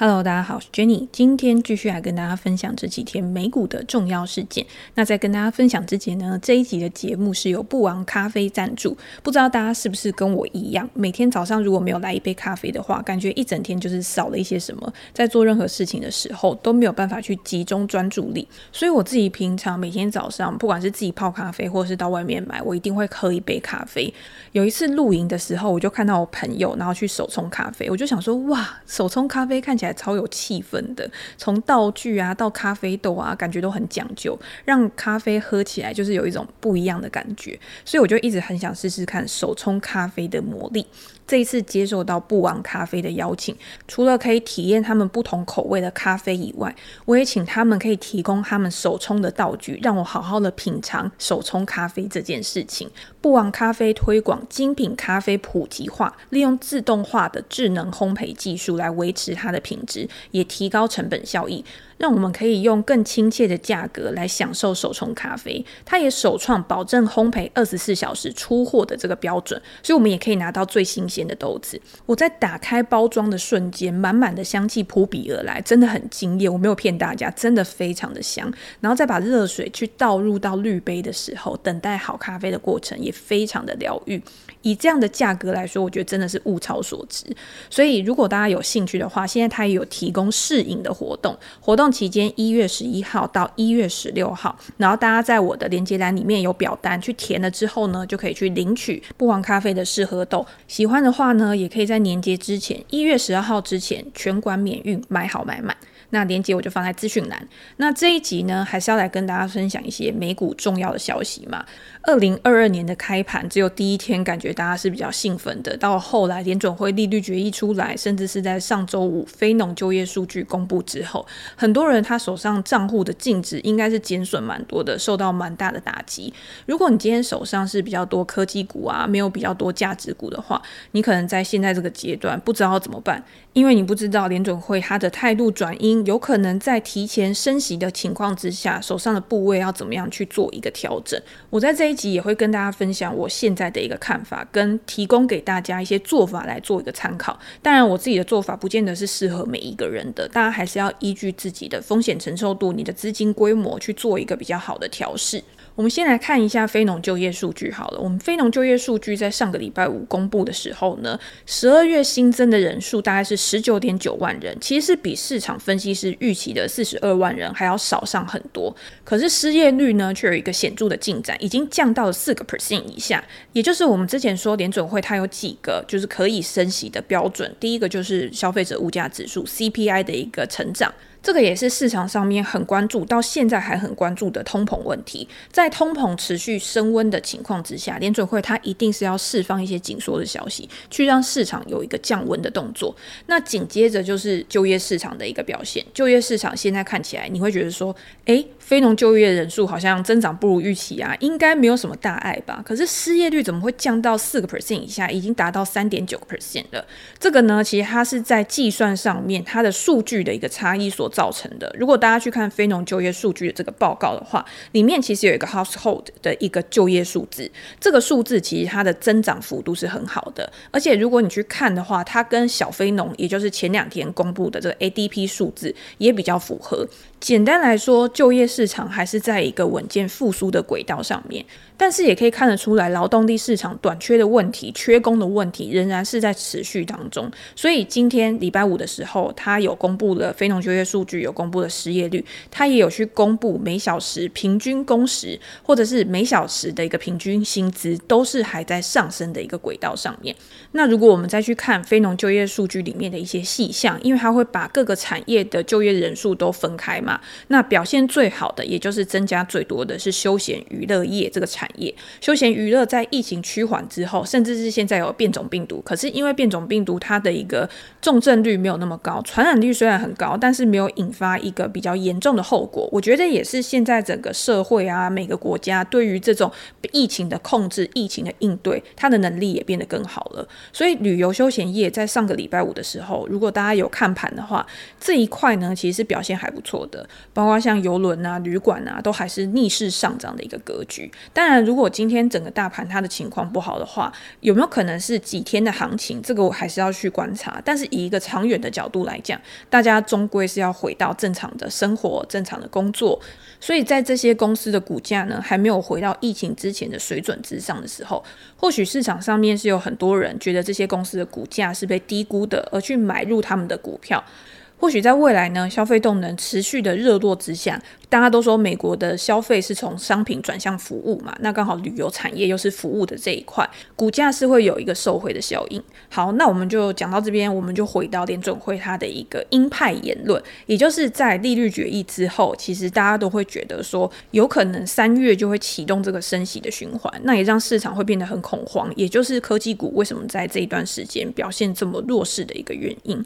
Hello，大家好，我是 Jenny。今天继续来跟大家分享这几天美股的重要事件。那在跟大家分享之前呢，这一集的节目是由不王咖啡赞助。不知道大家是不是跟我一样，每天早上如果没有来一杯咖啡的话，感觉一整天就是少了一些什么，在做任何事情的时候都没有办法去集中专注力。所以我自己平常每天早上，不管是自己泡咖啡，或者是到外面买，我一定会喝一杯咖啡。有一次露营的时候，我就看到我朋友，然后去手冲咖啡，我就想说，哇，手冲咖啡看起来超有气氛的，从道具啊到咖啡豆啊，感觉都很讲究，让咖啡喝起来就是有一种不一样的感觉，所以我就一直很想试试看手冲咖啡的魔力。这一次接受到布王咖啡的邀请，除了可以体验他们不同口味的咖啡以外，我也请他们可以提供他们手冲的道具，让我好好的品尝手冲咖啡这件事情。布王咖啡推广精品咖啡普及化，利用自动化的智能烘焙技术来维持它的品质，也提高成本效益。让我们可以用更亲切的价格来享受手冲咖啡。它也首创保证烘焙二十四小时出货的这个标准，所以我们也可以拿到最新鲜的豆子。我在打开包装的瞬间，满满的香气扑鼻而来，真的很惊艳。我没有骗大家，真的非常的香。然后再把热水去倒入到滤杯的时候，等待好咖啡的过程也非常的疗愈。以这样的价格来说，我觉得真的是物超所值。所以如果大家有兴趣的话，现在它也有提供试饮的活动，活动。期间一月十一号到一月十六号，然后大家在我的连接栏里面有表单，去填了之后呢，就可以去领取不黄咖啡的试喝豆。喜欢的话呢，也可以在年节之前，一月十二号之前全馆免运，买好买满。那连接我就放在资讯栏。那这一集呢，还是要来跟大家分享一些美股重要的消息嘛。二零二二年的开盘，只有第一天感觉大家是比较兴奋的，到后来联准会利率决议出来，甚至是在上周五非农就业数据公布之后，很多人他手上账户的净值应该是减损蛮多的，受到蛮大的打击。如果你今天手上是比较多科技股啊，没有比较多价值股的话，你可能在现在这个阶段不知道怎么办，因为你不知道联准会它的态度转阴。有可能在提前升息的情况之下，手上的部位要怎么样去做一个调整？我在这一集也会跟大家分享我现在的一个看法，跟提供给大家一些做法来做一个参考。当然，我自己的做法不见得是适合每一个人的，大家还是要依据自己的风险承受度、你的资金规模去做一个比较好的调试。我们先来看一下非农就业数据好了。我们非农就业数据在上个礼拜五公布的时候呢，十二月新增的人数大概是十九点九万人，其实是比市场分析师预期的四十二万人还要少上很多。可是失业率呢，却有一个显著的进展，已经降到了四个 percent 以下。也就是我们之前说联准会它有几个就是可以升息的标准，第一个就是消费者物价指数 CPI 的一个成长。这个也是市场上面很关注，到现在还很关注的通膨问题。在通膨持续升温的情况之下，联准会它一定是要释放一些紧缩的消息，去让市场有一个降温的动作。那紧接着就是就业市场的一个表现。就业市场现在看起来，你会觉得说，诶，非农就业人数好像增长不如预期啊，应该没有什么大碍吧？可是失业率怎么会降到四个 percent 以下，已经达到三点九 percent 了？这个呢，其实它是在计算上面它的数据的一个差异所造成的。如果大家去看非农就业数据的这个报告的话，里面其实有一个 household 的一个就业数字，这个数字其实它的增长幅度是很好的。而且如果你去看的话，它跟小非农，也就是前两天公布的这个 ADP 数字也比较符合。简单来说，就业市场还是在一个稳健复苏的轨道上面，但是也可以看得出来，劳动力市场短缺的问题、缺工的问题仍然是在持续当中。所以今天礼拜五的时候，他有公布了非农就业数据，有公布了失业率，他也有去公布每小时平均工时或者是每小时的一个平均薪资，都是还在上升的一个轨道上面。那如果我们再去看非农就业数据里面的一些细项，因为它会把各个产业的就业人数都分开嘛。那表现最好的，也就是增加最多的是休闲娱乐业这个产业。休闲娱乐在疫情趋缓之后，甚至是现在有变种病毒，可是因为变种病毒它的一个重症率没有那么高，传染率虽然很高，但是没有引发一个比较严重的后果。我觉得也是现在整个社会啊，每个国家对于这种疫情的控制、疫情的应对，它的能力也变得更好了。所以旅游休闲业在上个礼拜五的时候，如果大家有看盘的话，这一块呢其实表现还不错的，包括像游轮啊、旅馆啊，都还是逆势上涨的一个格局。当然，如果今天整个大盘它的情况不好的话，有没有可能是几天的行情？这个我还是要去观察。但是以一个长远的角度来讲，大家终归是要回到正常的生活、正常的工作。所以在这些公司的股价呢，还没有回到疫情之前的水准之上的时候，或许市场上面是有很多人觉得这些公司的股价是被低估的，而去买入他们的股票。或许在未来呢，消费动能持续的热络之下，大家都说美国的消费是从商品转向服务嘛，那刚好旅游产业又是服务的这一块，股价是会有一个受惠的效应。好，那我们就讲到这边，我们就回到联准会它的一个鹰派言论，也就是在利率决议之后，其实大家都会觉得说，有可能三月就会启动这个升息的循环，那也让市场会变得很恐慌，也就是科技股为什么在这一段时间表现这么弱势的一个原因。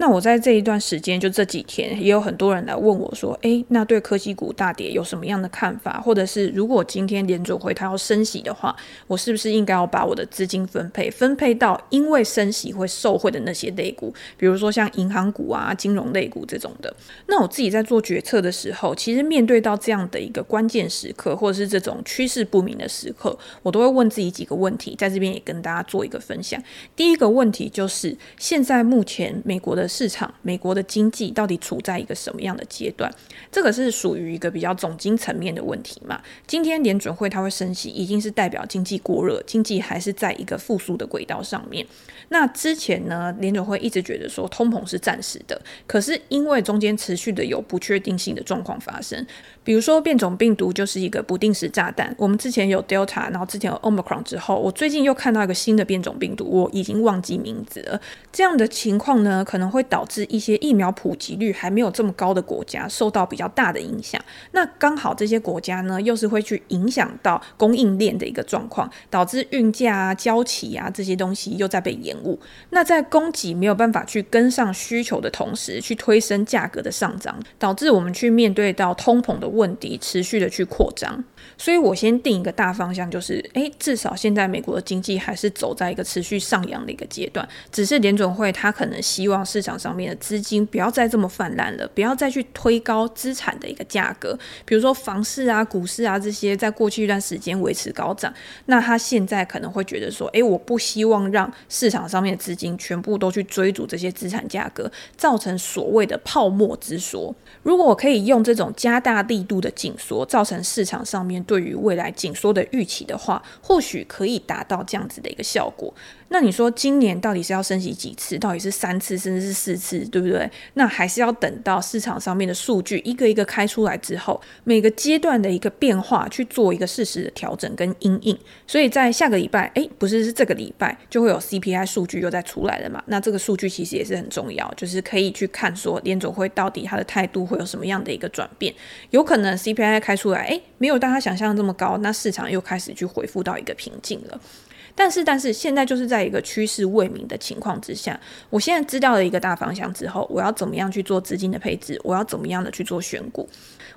那我在这一段时间，就这几天，也有很多人来问我说：“诶，那对科技股大跌有什么样的看法？或者是如果今天联准会它要升息的话，我是不是应该要把我的资金分配分配到因为升息会受惠的那些类股，比如说像银行股啊、金融类股这种的？”那我自己在做决策的时候，其实面对到这样的一个关键时刻，或者是这种趋势不明的时刻，我都会问自己几个问题，在这边也跟大家做一个分享。第一个问题就是，现在目前美国的市场，美国的经济到底处在一个什么样的阶段？这个是属于一个比较总经层面的问题嘛。今天联准会它会升息，已经是代表经济过热，经济还是在一个复苏的轨道上面。那之前呢，联准会一直觉得说通膨是暂时的，可是因为中间持续的有不确定性的状况发生，比如说变种病毒就是一个不定时炸弹。我们之前有 Delta，然后之前有 Omicron 之后，我最近又看到一个新的变种病毒，我已经忘记名字了。这样的情况呢，可能会会导致一些疫苗普及率还没有这么高的国家受到比较大的影响。那刚好这些国家呢，又是会去影响到供应链的一个状况，导致运价啊、交期啊这些东西又在被延误。那在供给没有办法去跟上需求的同时，去推升价格的上涨，导致我们去面对到通膨的问题持续的去扩张。所以我先定一个大方向，就是，诶，至少现在美国的经济还是走在一个持续上扬的一个阶段。只是联准会他可能希望市场上面的资金不要再这么泛滥了，不要再去推高资产的一个价格，比如说房市啊、股市啊这些，在过去一段时间维持高涨。那他现在可能会觉得说，诶，我不希望让市场上面的资金全部都去追逐这些资产价格，造成所谓的泡沫之说。如果我可以用这种加大力度的紧缩，造成市场上面对于未来紧缩的预期的话，或许可以达到这样子的一个效果。那你说今年到底是要升息几次？到底是三次，甚至是四次，对不对？那还是要等到市场上面的数据一个一个开出来之后，每个阶段的一个变化去做一个适时的调整跟因应。所以在下个礼拜，诶，不是，是这个礼拜就会有 CPI 数据又再出来了嘛？那这个数据其实也是很重要，就是可以去看说联总会到底它的态度会有什么样的一个转变。有可能 CPI 开出来，诶，没有大家想象的这么高，那市场又开始去回复到一个平静了。但是，但是现在就是在一个趋势未明的情况之下，我现在知道了一个大方向之后，我要怎么样去做资金的配置？我要怎么样的去做选股？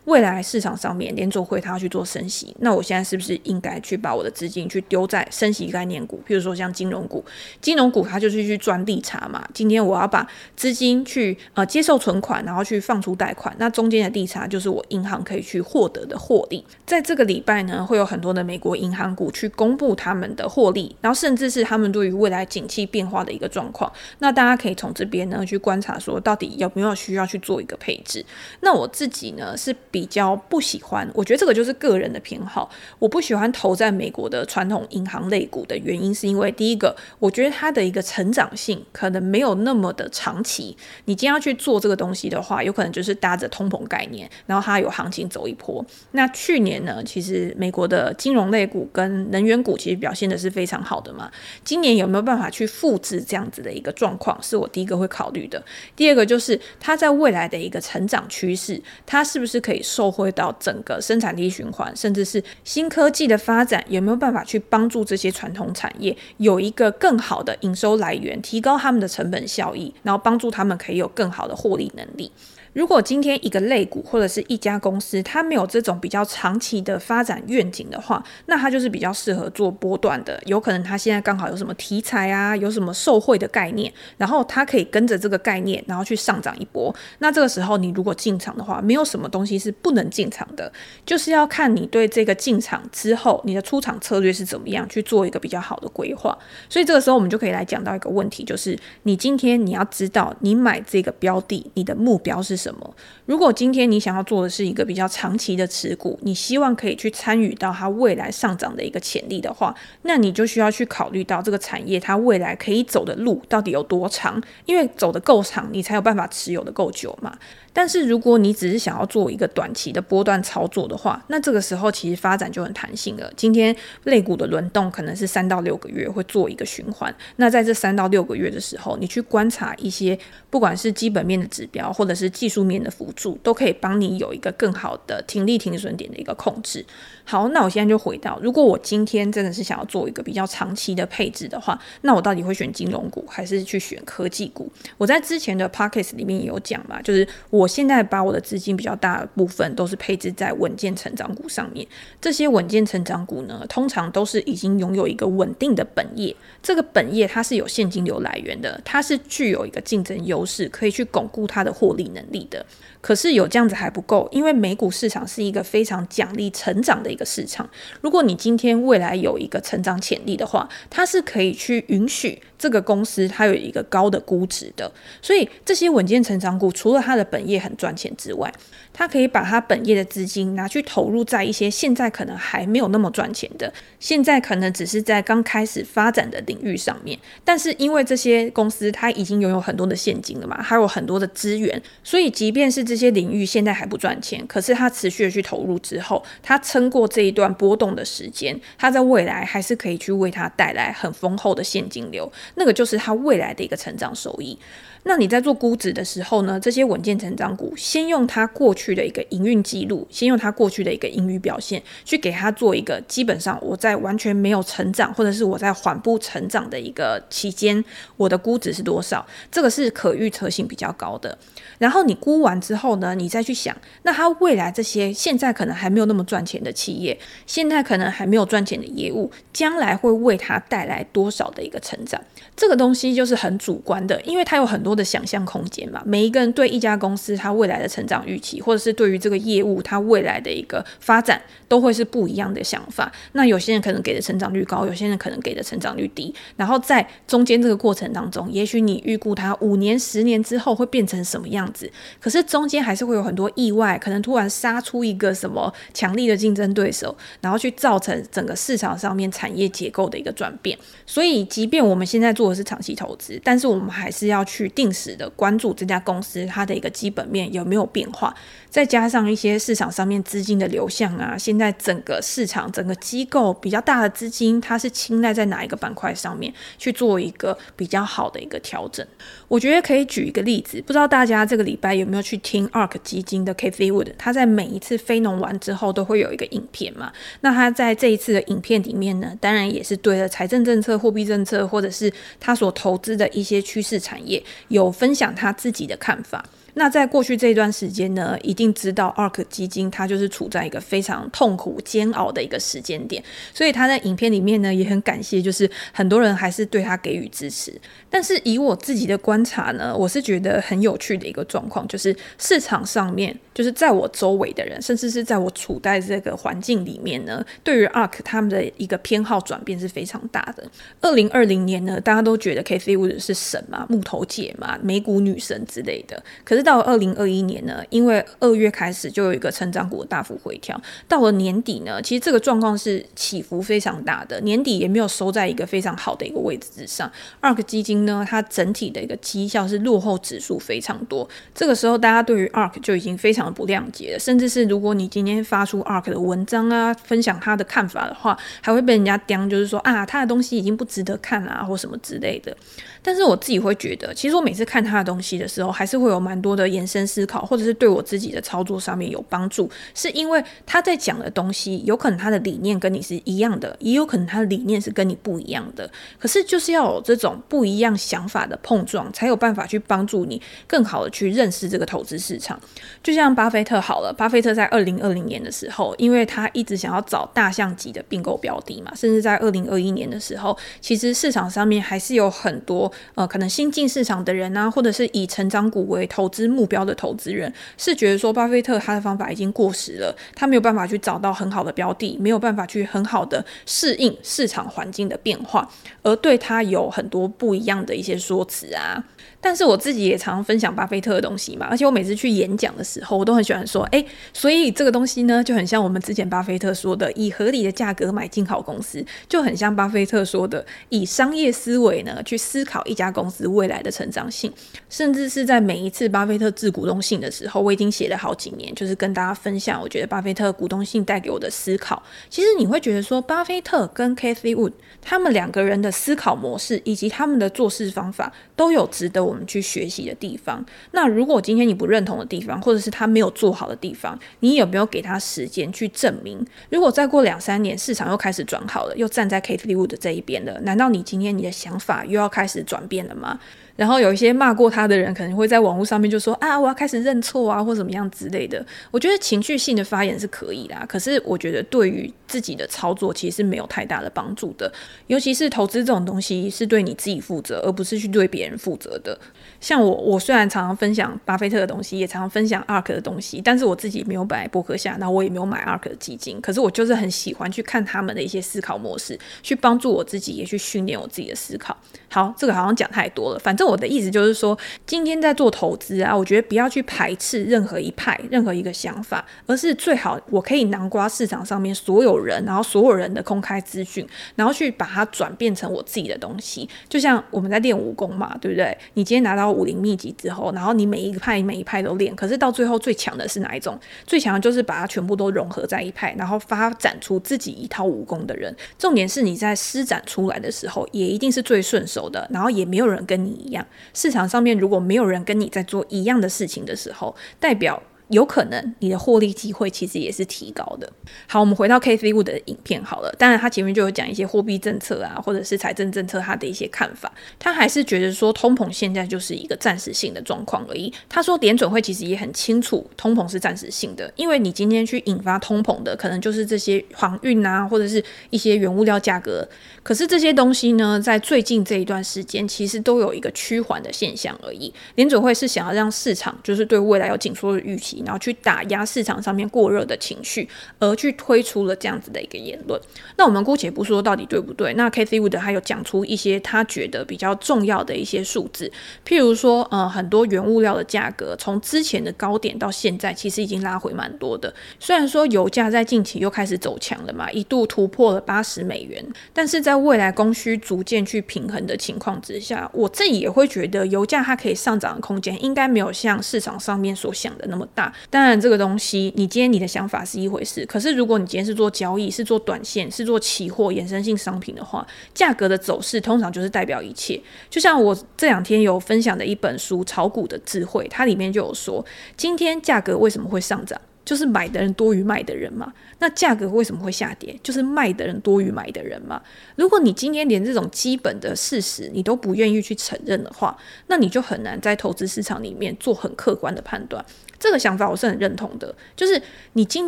未来市场上面联准会它要去做升息，那我现在是不是应该去把我的资金去丢在升息概念股？譬如说像金融股，金融股它就是去赚利差嘛。今天我要把资金去呃接受存款，然后去放出贷款，那中间的利差就是我银行可以去获得的获利。在这个礼拜呢，会有很多的美国银行股去公布他们的获利，然后甚至是他们对于未来景气变化的一个状况。那大家可以从这边呢去观察，说到底有没有需要去做一个配置。那我自己呢是。比较不喜欢，我觉得这个就是个人的偏好。我不喜欢投在美国的传统银行类股的原因，是因为第一个，我觉得它的一个成长性可能没有那么的长期。你今天要去做这个东西的话，有可能就是搭着通膨概念，然后它有行情走一波。那去年呢，其实美国的金融类股跟能源股其实表现的是非常好的嘛。今年有没有办法去复制这样子的一个状况，是我第一个会考虑的。第二个就是它在未来的一个成长趋势，它是不是可以受惠到整个生产力循环，甚至是新科技的发展，有没有办法去帮助这些传统产业有一个更好的营收来源，提高他们的成本效益，然后帮助他们可以有更好的获利能力。如果今天一个类股或者是一家公司，它没有这种比较长期的发展愿景的话，那它就是比较适合做波段的。有可能它现在刚好有什么题材啊，有什么受惠的概念，然后它可以跟着这个概念，然后去上涨一波。那这个时候你如果进场的话，没有什么东西是不能进场的，就是要看你对这个进场之后你的出场策略是怎么样去做一个比较好的规划。所以这个时候我们就可以来讲到一个问题，就是你今天你要知道你买这个标的，你的目标是什么？如果今天你想要做的是一个比较长期的持股，你希望可以去参与到它未来上涨的一个潜力的话，那你就需要去考虑到这个产业它未来可以走的路到底有多长，因为走得够长，你才有办法持有的够久嘛。但是如果你只是想要做一个短期的波段操作的话，那这个时候其实发展就很弹性了。今天类股的轮动可能是三到六个月会做一个循环，那在这三到六个月的时候，你去观察一些不管是基本面的指标或者是技术面的辅助，都可以帮你有一个更好的停利停损点的一个控制。好，那我现在就回到，如果我今天真的是想要做一个比较长期的配置的话，那我到底会选金融股还是去选科技股？我在之前的 podcast 里面也有讲嘛，就是我现在把我的资金比较大的部分都是配置在稳健成长股上面。这些稳健成长股呢，通常都是已经拥有一个稳定的本业，这个本业它是有现金流来源的，它是具有一个竞争优势，可以去巩固它的获利能力的。可是有这样子还不够，因为美股市场是一个非常奖励成长的一个市场。如果你今天未来有一个成长潜力的话，它是可以去允许这个公司它有一个高的估值的。所以这些稳健成长股，除了它的本业很赚钱之外，它可以把它本业的资金拿去投入在一些现在可能还没有那么赚钱的，现在可能只是在刚开始发展的领域上面。但是因为这些公司它已经拥有很多的现金了嘛，还有很多的资源，所以即便是这些领域现在还不赚钱，可是他持续的去投入之后，他撑过这一段波动的时间，他在未来还是可以去为他带来很丰厚的现金流，那个就是他未来的一个成长收益。那你在做估值的时候呢，这些稳健成长股，先用它过去的一个营运记录，先用它过去的一个盈余表现，去给它做一个基本上我在完全没有成长，或者是我在缓步成长的一个期间，我的估值是多少？这个是可预测性比较高的。然后你估完之后呢，你再去想，那它未来这些现在可能还没有那么赚钱的企业，现在可能还没有赚钱的业务，将来会为它带来多少的一个成长？这个东西就是很主观的，因为它有很多。多的想象空间嘛，每一个人对一家公司它未来的成长预期，或者是对于这个业务它未来的一个发展，都会是不一样的想法。那有些人可能给的成长率高，有些人可能给的成长率低。然后在中间这个过程当中，也许你预估它五年、十年之后会变成什么样子，可是中间还是会有很多意外，可能突然杀出一个什么强力的竞争对手，然后去造成整个市场上面产业结构的一个转变。所以，即便我们现在做的是长期投资，但是我们还是要去。定时的关注这家公司它的一个基本面有没有变化，再加上一些市场上面资金的流向啊，现在整个市场整个机构比较大的资金，它是青睐在哪一个板块上面去做一个比较好的一个调整？我觉得可以举一个例子，不知道大家这个礼拜有没有去听 ARK 基金的 Cathie Wood，他在每一次非农完之后都会有一个影片嘛，那他在这一次的影片里面呢，当然也是对了财政政策、货币政策，或者是他所投资的一些趋势产业。有分享他自己的看法。那在过去这一段时间呢，一定知道 ARK 基金它就是处在一个非常痛苦煎熬的一个时间点，所以他在影片里面呢也很感谢，就是很多人还是对他给予支持。但是以我自己的观察呢，我是觉得很有趣的一个状况，就是市场上面，就是在我周围的人，甚至是在我处在这个环境里面呢，对于 ARK 他们的一个偏好转变是非常大的。二零二零年呢，大家都觉得 Cathie Wood 是神嘛，木头姐嘛，美股女神之类的，可是。到二零二一年呢，因为二月开始就有一个成长股大幅回调，到了年底呢，其实这个状况是起伏非常大的，年底也没有收在一个非常好的一个位置之上。ARK 基金呢，它整体的一个绩效是落后指数非常多，这个时候大家对于 ARK 就已经非常的不谅解了，甚至是如果你今天发出 ARK 的文章啊，分享他的看法的话，还会被人家刁，就是说啊，他的东西已经不值得看啊，或什么之类的。但是我自己会觉得，其实我每次看他的东西的时候，还是会有蛮多。多的延伸思考，或者是对我自己的操作上面有帮助，是因为他在讲的东西，有可能他的理念跟你是一样的，也有可能他的理念是跟你不一样的。可是就是要有这种不一样想法的碰撞，才有办法去帮助你更好的去认识这个投资市场。就像巴菲特好了，巴菲特在二零二零年的时候，因为他一直想要找大象级的并购标的嘛，甚至在二零二一年的时候，其实市场上面还是有很多呃可能新进市场的人啊，或者是以成长股为投资目标的投资人，是觉得说巴菲特他的方法已经过时了，他没有办法去找到很好的标的，没有办法去很好的适应市场环境的变化，而对他有很多不一样的一些说辞啊。但是我自己也常分享巴菲特的东西嘛，而且我每次去演讲的时候，我都很喜欢说，诶，所以这个东西呢，就很像我们之前巴菲特说的，以合理的价格买进好公司，就很像巴菲特说的，以商业思维呢去思考一家公司未来的成长性，甚至是在每一次巴菲特致股东信的时候，我已经写了好几年，就是跟大家分享，我觉得巴菲特股东信带给我的思考。其实你会觉得说，巴菲特跟 Cathie Wood 他们两个人的思考模式以及他们的做事方法都有值得我们去学习的地方。那如果今天你不认同的地方，或者是他没有做好的地方，你有没有给他时间去证明？如果再过两三年，市场又开始转好了，又站在 Cathie Wood 的这一边了，难道你今天你的想法又要开始转变了吗？然后有一些骂过他的人，可能会在网络上面就说啊，我要开始认错啊，或怎么样之类的。我觉得情绪性的发言是可以啦，可是我觉得对于自己的操作其实是没有太大的帮助的。尤其是投资这种东西，是对你自己负责，而不是去对别人负责的。像我，我虽然常常分享巴菲特的东西，也常常分享 ARK 的东西，但是我自己没有摆博客下，然后我也没有买 ARK 的基金。可是我就是很喜欢去看他们的一些思考模式，去帮助我自己，也去训练我自己的思考。好，这个好像讲太多了，反正我的意思就是说，今天在做投资啊，我觉得不要去排斥任何一派、任何一个想法，而是最好我可以囊括市场上面所有人，然后所有人的公开资讯，然后去把它转变成我自己的东西。就像我们在练武功嘛，对不对？你今天拿到武林秘籍之后，然后你每一个派、每一派都练，可是到最后最强的是哪一种？最强的就是把它全部都融合在一派，然后发展出自己一套武功的人。重点是你在施展出来的时候，也一定是最顺手的，然后也没有人跟你样。市场上面如果没有人跟你在做一样的事情的时候，代表。有可能你的获利机会其实也是提高的。好，我们回到 Cathie Wood 的影片好了。当然，他前面就有讲一些货币政策啊，或者是财政政策他的一些看法。他还是觉得说通膨现在就是一个暂时性的状况而已。他说联准会其实也很清楚通膨是暂时性的，因为你今天去引发通膨的可能就是这些航运啊，或者是一些原物料价格。可是这些东西呢，在最近这一段时间其实都有一个趋缓的现象而已。联准会是想要让市场就是对未来有紧缩的预期。然后去打压市场上面过热的情绪，而去推出了这样子的一个言论。那我们姑且不说到底对不对。那 Cathie Wood 还有讲出一些他觉得比较重要的一些数字，譬如说，呃，很多原物料的价格从之前的高点到现在，其实已经拉回蛮多的。虽然说油价在近期又开始走强了嘛，一度突破了八十美元，但是在未来供需逐渐去平衡的情况之下，我自己也会觉得油价它可以上涨的空间应该没有像市场上面所想的那么大。当然，这个东西你今天你的想法是一回事，可是如果你今天是做交易，是做短线，是做期货、衍生性商品的话，价格的走势通常就是代表一切。就像我这两天有分享的一本书《炒股的智慧》，它里面就有说，今天价格为什么会上涨？就是买的人多于卖的人嘛，那价格为什么会下跌？就是卖的人多于买的人嘛。如果你今天连这种基本的事实你都不愿意去承认的话，那你就很难在投资市场里面做很客观的判断。这个想法我是很认同的，就是你今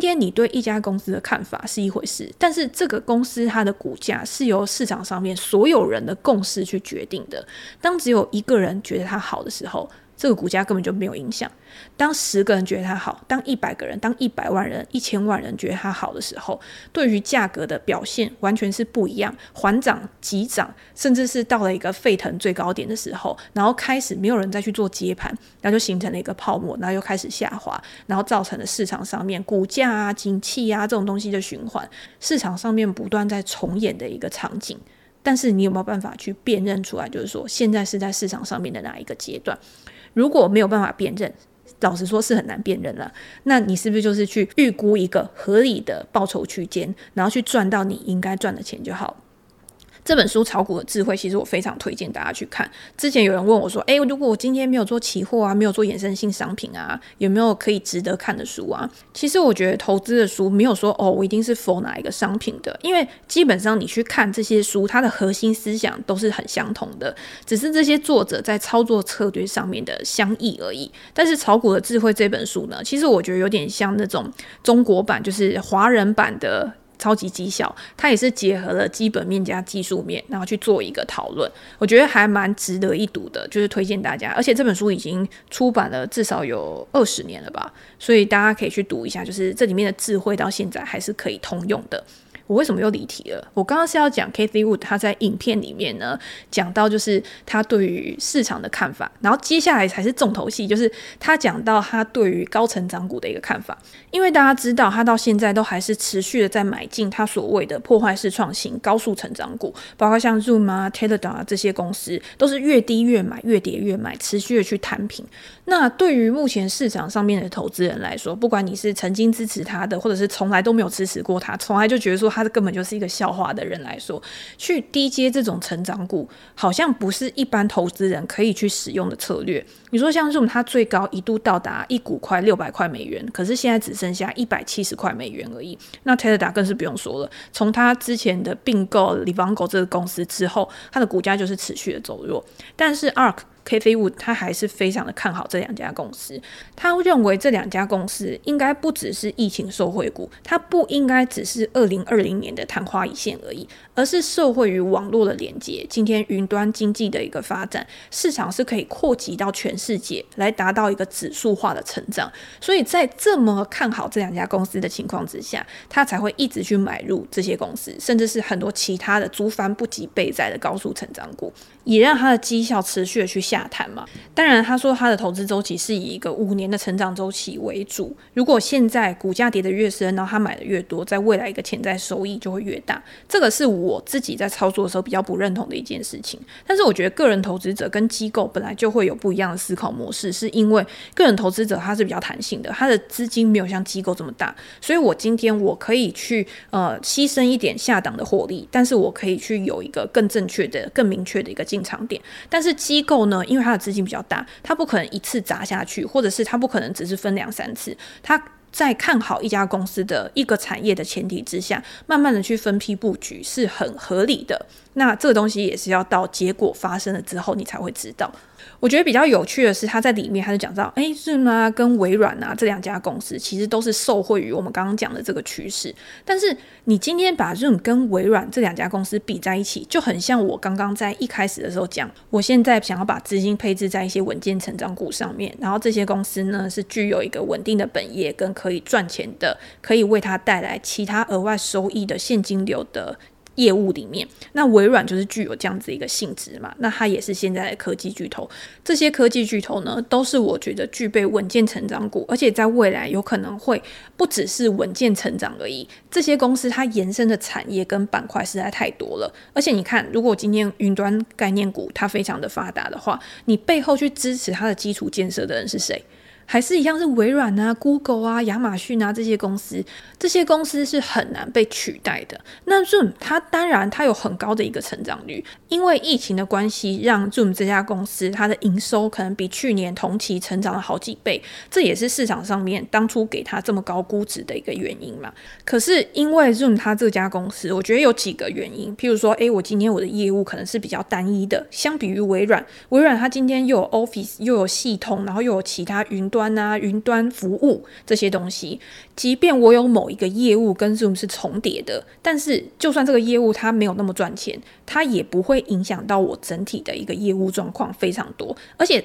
天你对一家公司的看法是一回事，但是这个公司它的股价是由市场上面所有人的共识去决定的。当只有一个人觉得它好的时候，这个股价根本就没有影响。当十个人觉得它好，当一百个人、当一百万人、一千万人觉得它好的时候，对于价格的表现完全是不一样，缓涨、急涨，甚至是到了一个沸腾最高点的时候，然后开始没有人再去做接盘，然后就形成了一个泡沫，然后又开始下滑，然后造成了市场上面股价啊、景气啊这种东西的循环，市场上面不断在重演的一个场景。但是你有没有办法去辨认出来？就是说现在是在市场上面的哪一个阶段？如果没有办法辨认，老实说是很难辨认了。那你是不是就是去预估一个合理的报酬区间，然后去赚到你应该赚的钱就好？这本书《炒股的智慧》，其实我非常推荐大家去看。之前有人问我说：“诶，如果我今天没有做期货啊，没有做衍生性商品啊，有没有可以值得看的书啊？”其实我觉得投资的书没有说哦，我一定是否哪一个商品的，因为基本上你去看这些书，它的核心思想都是很相同的，只是这些作者在操作策略上面的相异而已。但是《炒股的智慧》这本书呢，其实我觉得有点像那种中国版，就是华人版的。超级绩效，它也是结合了基本面加技术面，然后去做一个讨论，我觉得还蛮值得一读的，就是推荐大家。而且这本书已经出版了至少有二十年了吧，所以大家可以去读一下，就是这里面的智慧到现在还是可以通用的。我为什么又离题了？我刚刚是要讲 Cathie Wood 他在影片里面呢讲到就是他对于市场的看法，然后接下来才是重头戏，就是他讲到他对于高成长股的一个看法。因为大家知道他到现在都还是持续的在买进他所谓的破坏式创新、高速成长股，包括像 Zoom 啊、Teladoc 啊这些公司，都是越低越买，越跌越买，持续的去摊平。那对于目前市场上面的投资人来说，不管你是曾经支持他的，或者是从来都没有支持过他，从来就觉得说。他根本就是一个笑话的人来说，去低接这种成长股，好像不是一般投资人可以去使用的策略。你说像这种，它最高一度到达一股快六百块美元，可是现在只剩下一百七十块美元而已。那 Teladoc 更是不用说了，从他之前的并购 l i v a n g o 这个公司之后，它的股价就是持续的走弱。但是 ARK KVwood 他还是非常的看好这两家公司，他认为这两家公司应该不只是疫情受惠股，它不应该只是二零二零年的昙花一现而已，而是受惠于网络的连接，今天云端经济的一个发展，市场是可以扩及到全世界，来达到一个指数化的成长。所以在这么看好这两家公司的情况之下，他才会一直去买入这些公司，甚至是很多其他的租翻不及备载的高速成长股，也让他的绩效持续的去下探嘛，当然他说他的投资周期是以一个五年的成长周期为主。如果现在股价跌得越深，然后他买的越多，在未来一个潜在收益就会越大。这个是我自己在操作的时候比较不认同的一件事情。但是我觉得个人投资者跟机构本来就会有不一样的思考模式，是因为个人投资者他是比较弹性的，他的资金没有像机构这么大，所以我今天我可以去呃牺牲一点下档的获利，但是我可以去有一个更正确的、更明确的一个进场点。但是机构呢？因为它的资金比较大，它不可能一次砸下去，或者是它不可能只是分两三次，它在看好一家公司的一个产业的前提之下，慢慢的去分批布局是很合理的。那这个东西也是要到结果发生了之后，你才会知道。我觉得比较有趣的是，他在里面他就讲到，哎，Zoom 啊跟微软啊这两家公司其实都是受惠于我们刚刚讲的这个趋势。但是你今天把 Zoom 跟微软这两家公司比在一起，就很像我刚刚在一开始的时候讲，我现在想要把资金配置在一些稳健成长股上面，然后这些公司呢是具有一个稳定的本业跟可以赚钱的，可以为它带来其他额外收益的现金流的。业务里面，那微软就是具有这样子一个性质嘛，那它也是现在的科技巨头。这些科技巨头呢，都是我觉得具备稳健成长股，而且在未来有可能会不只是稳健成长而已。这些公司它延伸的产业跟板块实在太多了，而且你看，如果今天云端概念股它非常的发达的话，你背后去支持它的基础建设的人是谁？还是一样是微软啊、Google 啊、亚马逊啊这些公司，这些公司是很难被取代的。那 Zoom 它当然它有很高的一个成长率，因为疫情的关系，让 Zoom 这家公司它的营收可能比去年同期成长了好几倍，这也是市场上面当初给它这么高估值的一个原因嘛。可是因为 Zoom 它这家公司，我觉得有几个原因，譬如说，诶，我今天我的业务可能是比较单一的，相比于微软，微软它今天又有 Office 又有系统，然后又有其他云。端啊，云端服务这些东西，即便我有某一个业务跟 Zoom 是重叠的，但是就算这个业务它没有那么赚钱，它也不会影响到我整体的一个业务状况非常多。而且，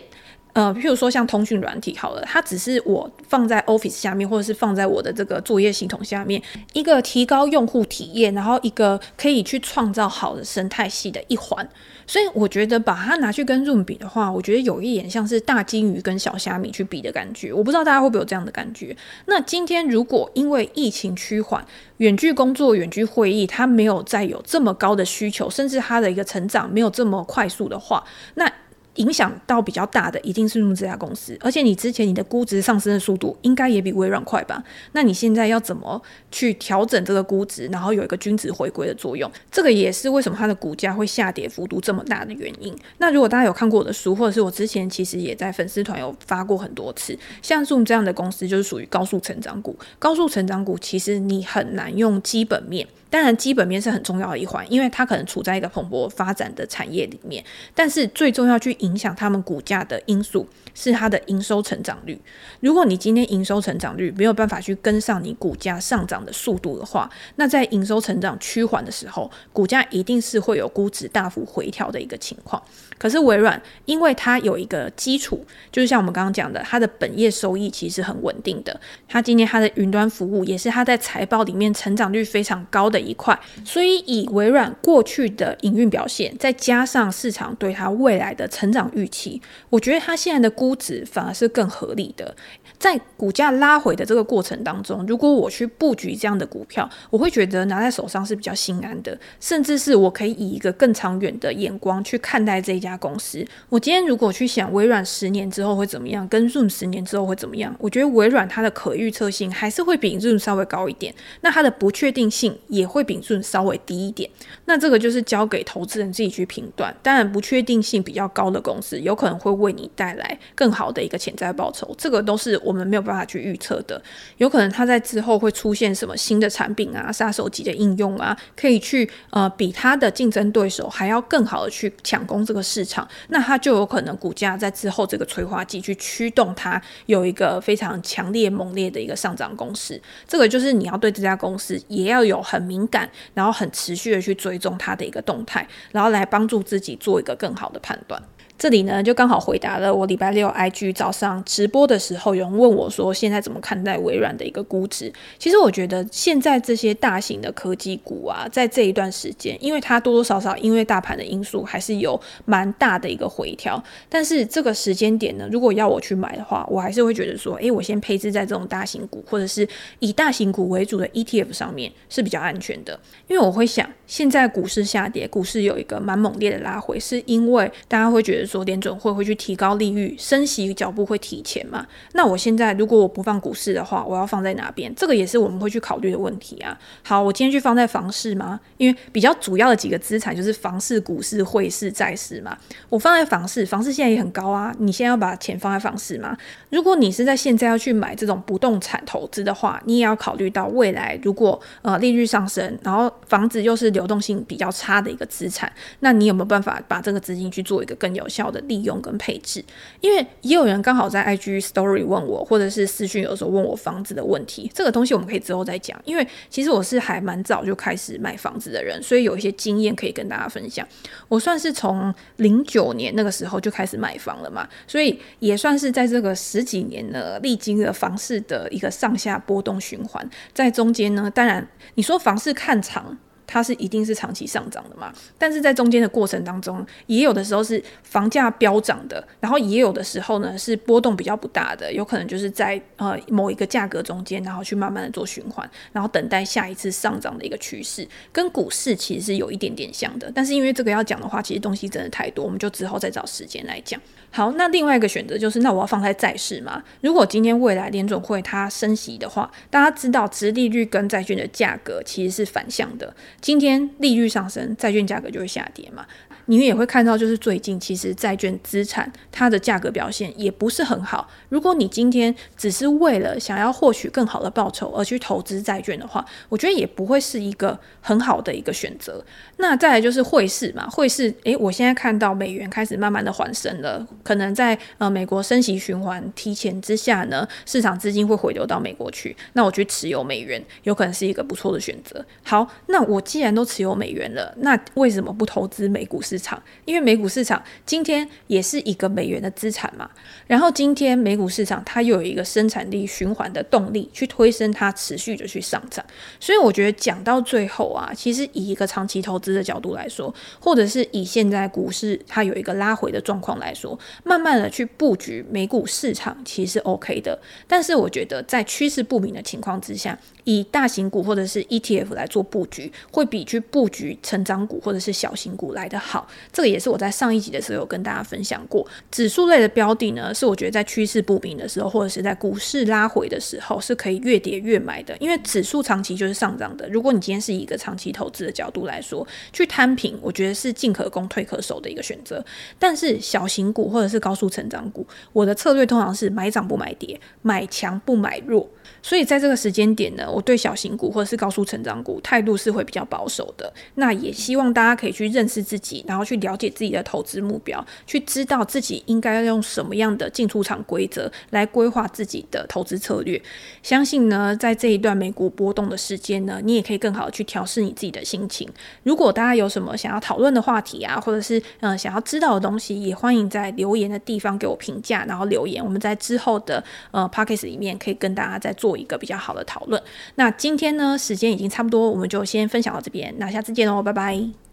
呃，譬如说像通讯软体好了，它只是我放在 Office 下面，或者是放在我的这个作业系统下面，一个提高用户体验，然后一个可以去创造好的生态系的一环。所以我觉得把它拿去跟 Zoom 比的话，我觉得有一点像是大鲸鱼跟小虾米去比的感觉。我不知道大家会不会有这样的感觉。那今天如果因为疫情趋缓，远距工作、远距会议，它没有再有这么高的需求，甚至它的一个成长没有这么快速的话，那影响到比较大的一定是这家公司，而且你之前你的估值上升的速度应该也比微软快吧？那你现在要怎么去调整这个估值，然后有一个均值回归的作用？这个也是为什么它的股价会下跌幅度这么大的原因。那如果大家有看过我的书，或者是我之前其实也在粉丝团有发过很多次，像 Zoom 这样的公司就是属于高速成长股。高速成长股其实你很难用基本面。当然，基本面是很重要的一环，因为它可能处在一个蓬勃发展的产业里面。但是最重要去影响他们股价的因素是它的营收成长率。如果你今天营收成长率没有办法去跟上你股价上涨的速度的话，那在营收成长趋缓的时候，股价一定是会有估值大幅回调的一个情况。可是微软，因为它有一个基础，就是像我们刚刚讲的，它的本业收益其实很稳定的。它今天它的云端服务也是它在财报里面成长率非常高的。一块，所以以微软过去的营运表现，再加上市场对它未来的成长预期，我觉得它现在的估值反而是更合理的。在股价拉回的这个过程当中，如果我去布局这样的股票，我会觉得拿在手上是比较心安的，甚至是我可以以一个更长远的眼光去看待这一家公司。我今天如果去想微软十年之后会怎么样，跟 Zoom 十年之后会怎么样，我觉得微软它的可预测性还是会比 Zoom 稍微高一点，那它的不确定性也会比 Zoom 稍微低一点。那这个就是交给投资人自己去评断。当然，不确定性比较高的公司，有可能会为你带来更好的一个潜在报酬，这个都是。我们没有办法去预测的，有可能它在之后会出现什么新的产品啊、杀手级的应用啊，可以去呃比它的竞争对手还要更好的去抢攻这个市场，那它就有可能股价在之后这个催化剂去驱动它有一个非常强烈猛烈的一个上涨攻势。这个就是你要对这家公司也要有很敏感，然后很持续的去追踪它的一个动态，然后来帮助自己做一个更好的判断。这里呢，就刚好回答了我礼拜六 IG 早上直播的时候，有人问我说，现在怎么看待微软的一个估值？其实我觉得现在这些大型的科技股啊，在这一段时间，因为它多多少少因为大盘的因素，还是有蛮大的一个回调。但是这个时间点呢，如果要我去买的话，我还是会觉得说，诶，我先配置在这种大型股，或者是以大型股为主的 ETF 上面是比较安全的。因为我会想，现在股市下跌，股市有一个蛮猛烈的拉回，是因为大家会觉得。说联准会会去提高利率，升息脚步会提前嘛？那我现在如果我不放股市的话，我要放在哪边？这个也是我们会去考虑的问题啊。好，我今天去放在房市吗？因为比较主要的几个资产就是房市、股市、汇市、债市嘛。我放在房市，房市现在也很高啊。你现在要把钱放在房市吗？如果你是在现在要去买这种不动产投资的话，你也要考虑到未来如果呃利率上升，然后房子又是流动性比较差的一个资产，那你有没有办法把这个资金去做一个更有效？效的利用跟配置，因为也有人刚好在 IG Story 问我，或者是私讯有时候问我房子的问题，这个东西我们可以之后再讲。因为其实我是还蛮早就开始买房子的人，所以有一些经验可以跟大家分享。我算是从零九年那个时候就开始买房了嘛，所以也算是在这个十几年呢，历经了房市的一个上下波动循环，在中间呢，当然你说房市看长。它是一定是长期上涨的嘛？但是在中间的过程当中，也有的时候是房价飙涨的，然后也有的时候呢是波动比较不大的，有可能就是在呃某一个价格中间，然后去慢慢的做循环，然后等待下一次上涨的一个趋势，跟股市其实是有一点点像的。但是因为这个要讲的话，其实东西真的太多，我们就只好再找时间来讲。好，那另外一个选择就是，那我要放在债市嘛？如果今天未来联准会它升息的话，大家知道，殖利率跟债券的价格其实是反向的。今天利率上升，债券价格就会下跌嘛。你也会看到，就是最近其实债券资产它的价格表现也不是很好。如果你今天只是为了想要获取更好的报酬而去投资债券的话，我觉得也不会是一个很好的一个选择。那再来就是汇市嘛，汇市，诶，我现在看到美元开始慢慢的缓升了，可能在呃美国升息循环提前之下呢，市场资金会回流到美国去，那我去持有美元，有可能是一个不错的选择。好，那我既然都持有美元了，那为什么不投资美股市场？因为美股市场今天也是一个美元的资产嘛，然后今天美股市场它又有一个生产力循环的动力去推升它持续的去上涨，所以我觉得讲到最后啊，其实以一个长期投资的角度来说，或者是以现在股市它有一个拉回的状况来说，慢慢的去布局美股市场其实是 OK 的，但是我觉得在趋势不明的情况之下，以大型股或者是 ETF 来做布局，会比去布局成长股或者是小型股来得好。这个也是我在上一集的时候有跟大家分享过。指数类的标的呢，是我觉得在趋势不明的时候，或者是在股市拉回的时候，是可以越跌越买的。因为指数长期就是上涨的。如果你今天是以一个长期投资的角度来说，去摊平，我觉得是进可攻退可守的一个选择。但是小型股或者是高速成长股，我的策略通常是买涨不买跌，买强不买弱。所以在这个时间点呢，我对小型股或者是高速成长股态度是会比较保守的。那也希望大家可以去认识自己，然后去了解自己的投资目标，去知道自己应该要用什么样的进出场规则来规划自己的投资策略。相信呢，在这一段美股波动的时间呢，你也可以更好的去调试你自己的心情。如果大家有什么想要讨论的话题啊，或者是嗯、想要知道的东西，也欢迎在留言的地方给我评价，然后留言，我们在之后的呃 Podcast 里面可以跟大家再做一个比较好的讨论。那今天呢，时间已经差不多，我们就先分享到这边，那下次见喽，拜拜。